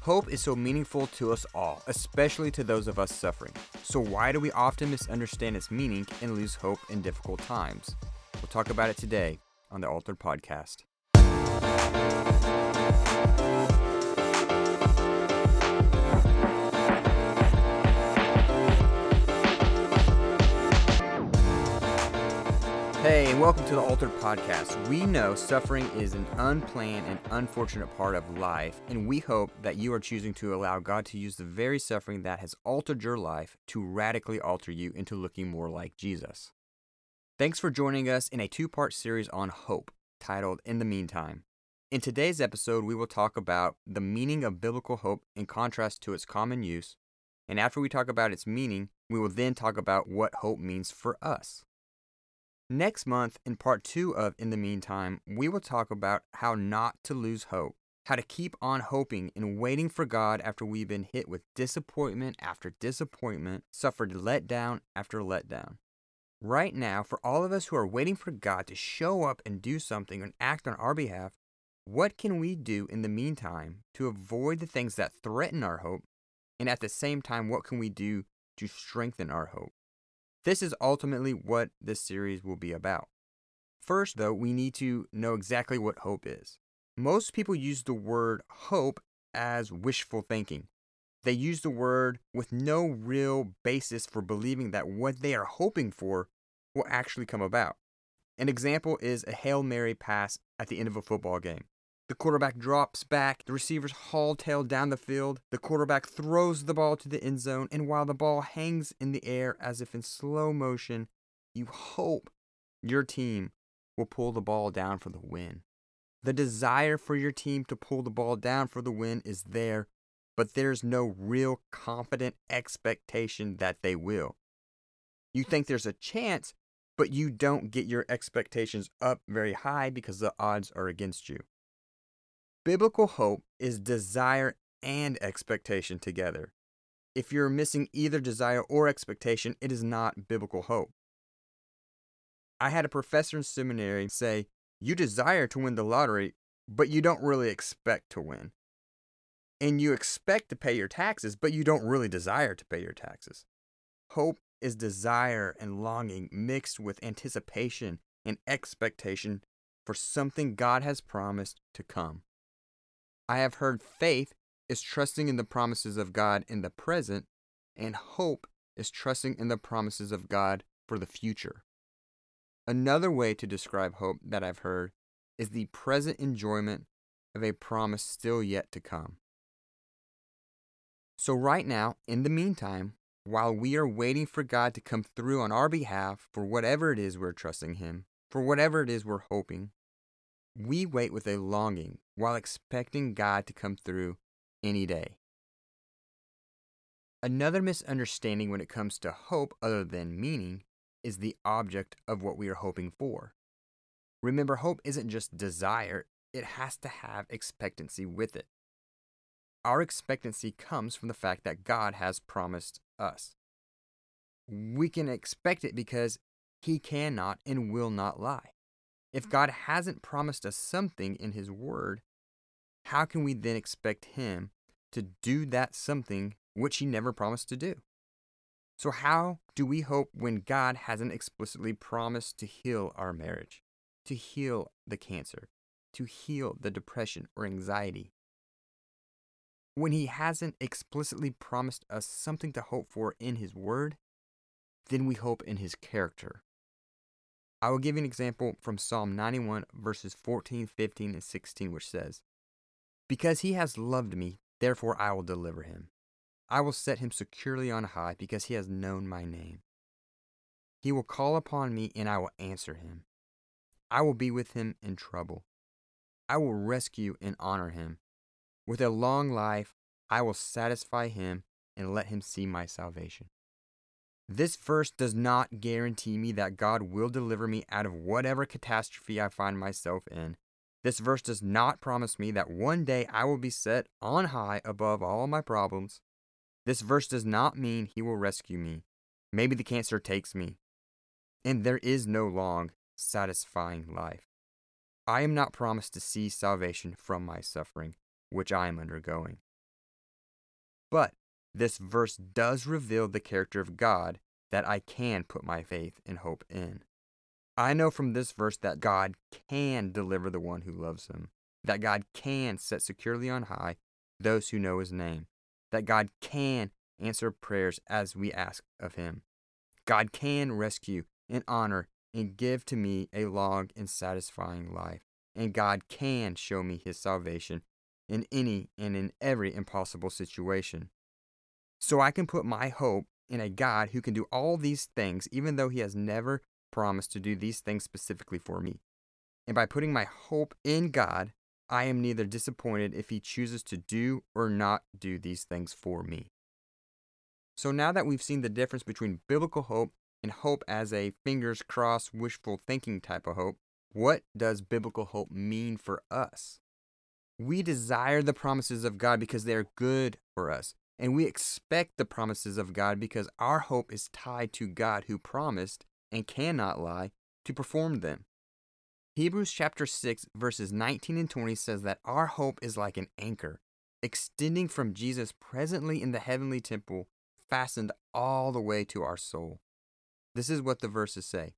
Hope is so meaningful to us all, especially to those of us suffering. So, why do we often misunderstand its meaning and lose hope in difficult times? We'll talk about it today on the Altered Podcast. Hey, and welcome to the Altered Podcast. We know suffering is an unplanned and unfortunate part of life, and we hope that you are choosing to allow God to use the very suffering that has altered your life to radically alter you into looking more like Jesus. Thanks for joining us in a two part series on hope titled In the Meantime. In today's episode, we will talk about the meaning of biblical hope in contrast to its common use, and after we talk about its meaning, we will then talk about what hope means for us. Next month, in part two of In the Meantime, we will talk about how not to lose hope, how to keep on hoping and waiting for God after we've been hit with disappointment after disappointment, suffered letdown after letdown. Right now, for all of us who are waiting for God to show up and do something and act on our behalf, what can we do in the meantime to avoid the things that threaten our hope? And at the same time, what can we do to strengthen our hope? This is ultimately what this series will be about. First, though, we need to know exactly what hope is. Most people use the word hope as wishful thinking. They use the word with no real basis for believing that what they are hoping for will actually come about. An example is a Hail Mary pass at the end of a football game. The quarterback drops back, the receivers haul tail down the field, the quarterback throws the ball to the end zone, and while the ball hangs in the air as if in slow motion, you hope your team will pull the ball down for the win. The desire for your team to pull the ball down for the win is there, but there's no real confident expectation that they will. You think there's a chance, but you don't get your expectations up very high because the odds are against you. Biblical hope is desire and expectation together. If you're missing either desire or expectation, it is not biblical hope. I had a professor in seminary say, You desire to win the lottery, but you don't really expect to win. And you expect to pay your taxes, but you don't really desire to pay your taxes. Hope is desire and longing mixed with anticipation and expectation for something God has promised to come. I have heard faith is trusting in the promises of God in the present, and hope is trusting in the promises of God for the future. Another way to describe hope that I've heard is the present enjoyment of a promise still yet to come. So, right now, in the meantime, while we are waiting for God to come through on our behalf for whatever it is we're trusting Him, for whatever it is we're hoping, we wait with a longing while expecting God to come through any day. Another misunderstanding when it comes to hope, other than meaning, is the object of what we are hoping for. Remember, hope isn't just desire, it has to have expectancy with it. Our expectancy comes from the fact that God has promised us. We can expect it because He cannot and will not lie. If mm-hmm. God hasn't promised us something in His Word, how can we then expect Him to do that something which He never promised to do? So, how do we hope when God hasn't explicitly promised to heal our marriage, to heal the cancer, to heal the depression or anxiety? When He hasn't explicitly promised us something to hope for in His Word, then we hope in His character. I will give you an example from Psalm 91, verses 14, 15, and 16, which says, Because he has loved me, therefore I will deliver him. I will set him securely on high, because he has known my name. He will call upon me, and I will answer him. I will be with him in trouble. I will rescue and honor him. With a long life, I will satisfy him and let him see my salvation. This verse does not guarantee me that God will deliver me out of whatever catastrophe I find myself in. This verse does not promise me that one day I will be set on high above all my problems. This verse does not mean He will rescue me. Maybe the cancer takes me. And there is no long, satisfying life. I am not promised to see salvation from my suffering, which I am undergoing. But this verse does reveal the character of God that I can put my faith and hope in. I know from this verse that God can deliver the one who loves him, that God can set securely on high those who know his name, that God can answer prayers as we ask of him. God can rescue and honor and give to me a long and satisfying life, and God can show me his salvation in any and in every impossible situation. So I can put my hope in a God who can do all these things, even though he has never promised to do these things specifically for me. And by putting my hope in God, I am neither disappointed if he chooses to do or not do these things for me. So now that we've seen the difference between biblical hope and hope as a fingers crossed wishful thinking type of hope, what does biblical hope mean for us? We desire the promises of God because they are good for us. And we expect the promises of God because our hope is tied to God who promised and cannot lie to perform them. Hebrews chapter 6 verses 19 and 20 says that our hope is like an anchor extending from Jesus presently in the heavenly temple fastened all the way to our soul. This is what the verses say.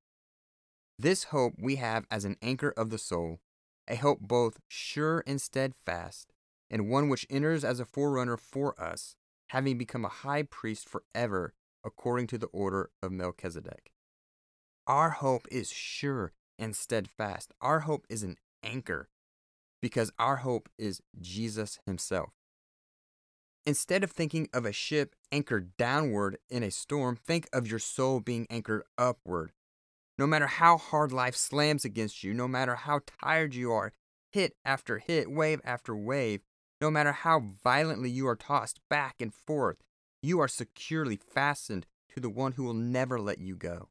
This hope we have as an anchor of the soul, a hope both sure and steadfast, and one which enters as a forerunner for us, having become a high priest forever according to the order of Melchizedek. Our hope is sure and steadfast. Our hope is an anchor because our hope is Jesus Himself. Instead of thinking of a ship anchored downward in a storm, think of your soul being anchored upward. No matter how hard life slams against you, no matter how tired you are, hit after hit, wave after wave, no matter how violently you are tossed back and forth, you are securely fastened to the one who will never let you go.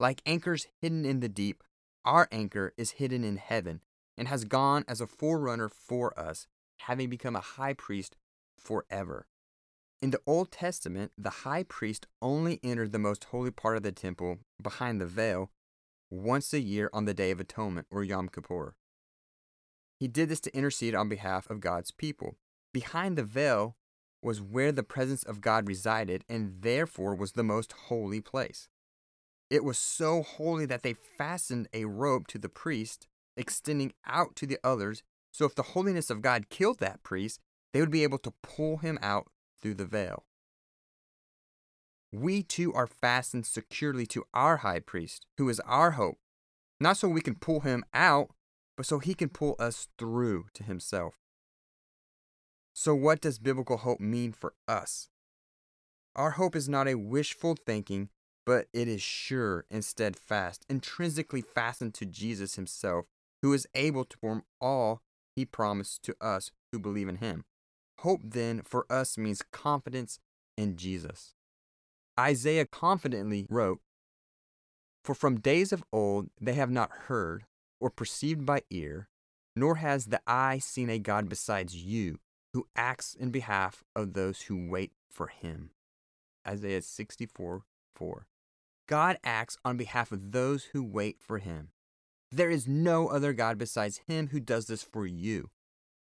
Like anchors hidden in the deep, our anchor is hidden in heaven and has gone as a forerunner for us, having become a high priest forever. In the Old Testament, the high priest only entered the most holy part of the temple behind the veil once a year on the Day of Atonement or Yom Kippur. He did this to intercede on behalf of God's people. Behind the veil was where the presence of God resided and therefore was the most holy place. It was so holy that they fastened a rope to the priest, extending out to the others, so if the holiness of God killed that priest, they would be able to pull him out through the veil. We too are fastened securely to our high priest, who is our hope, not so we can pull him out, but so he can pull us through to himself. So, what does biblical hope mean for us? Our hope is not a wishful thinking, but it is sure and steadfast, intrinsically fastened to Jesus himself, who is able to perform all he promised to us who believe in him. Hope then for us means confidence in Jesus. Isaiah confidently wrote, For from days of old they have not heard or perceived by ear, nor has the eye seen a God besides you, who acts in behalf of those who wait for him. Isaiah 64 4. God acts on behalf of those who wait for him. There is no other God besides him who does this for you.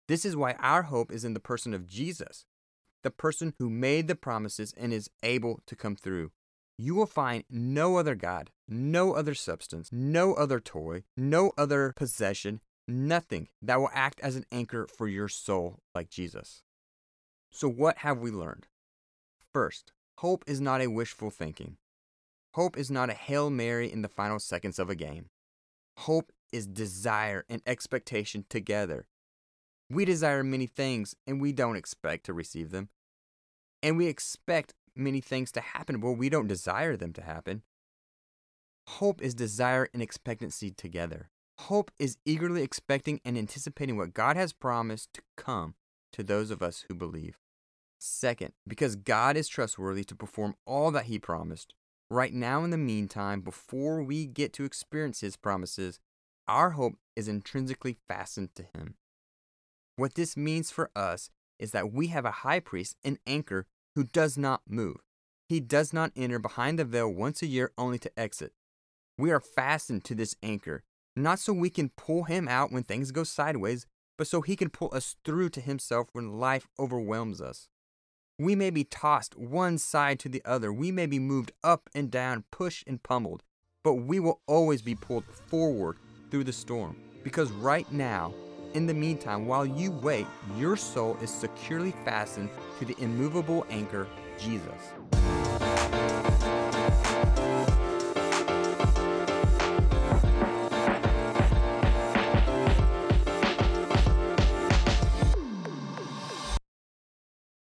This is why our hope is in the person of Jesus, the person who made the promises and is able to come through. You will find no other God, no other substance, no other toy, no other possession, nothing that will act as an anchor for your soul like Jesus. So, what have we learned? First, hope is not a wishful thinking. Hope is not a Hail Mary in the final seconds of a game. Hope is desire and expectation together. We desire many things and we don't expect to receive them. And we expect many things to happen, but we don't desire them to happen. Hope is desire and expectancy together. Hope is eagerly expecting and anticipating what God has promised to come to those of us who believe. Second, because God is trustworthy to perform all that He promised, right now in the meantime, before we get to experience His promises, our hope is intrinsically fastened to Him. What this means for us is that we have a high priest, an anchor, who does not move. He does not enter behind the veil once a year only to exit. We are fastened to this anchor, not so we can pull him out when things go sideways, but so he can pull us through to himself when life overwhelms us. We may be tossed one side to the other. We may be moved up and down, pushed and pummeled, but we will always be pulled forward through the storm. Because right now, in the meantime, while you wait, your soul is securely fastened to the immovable anchor, Jesus.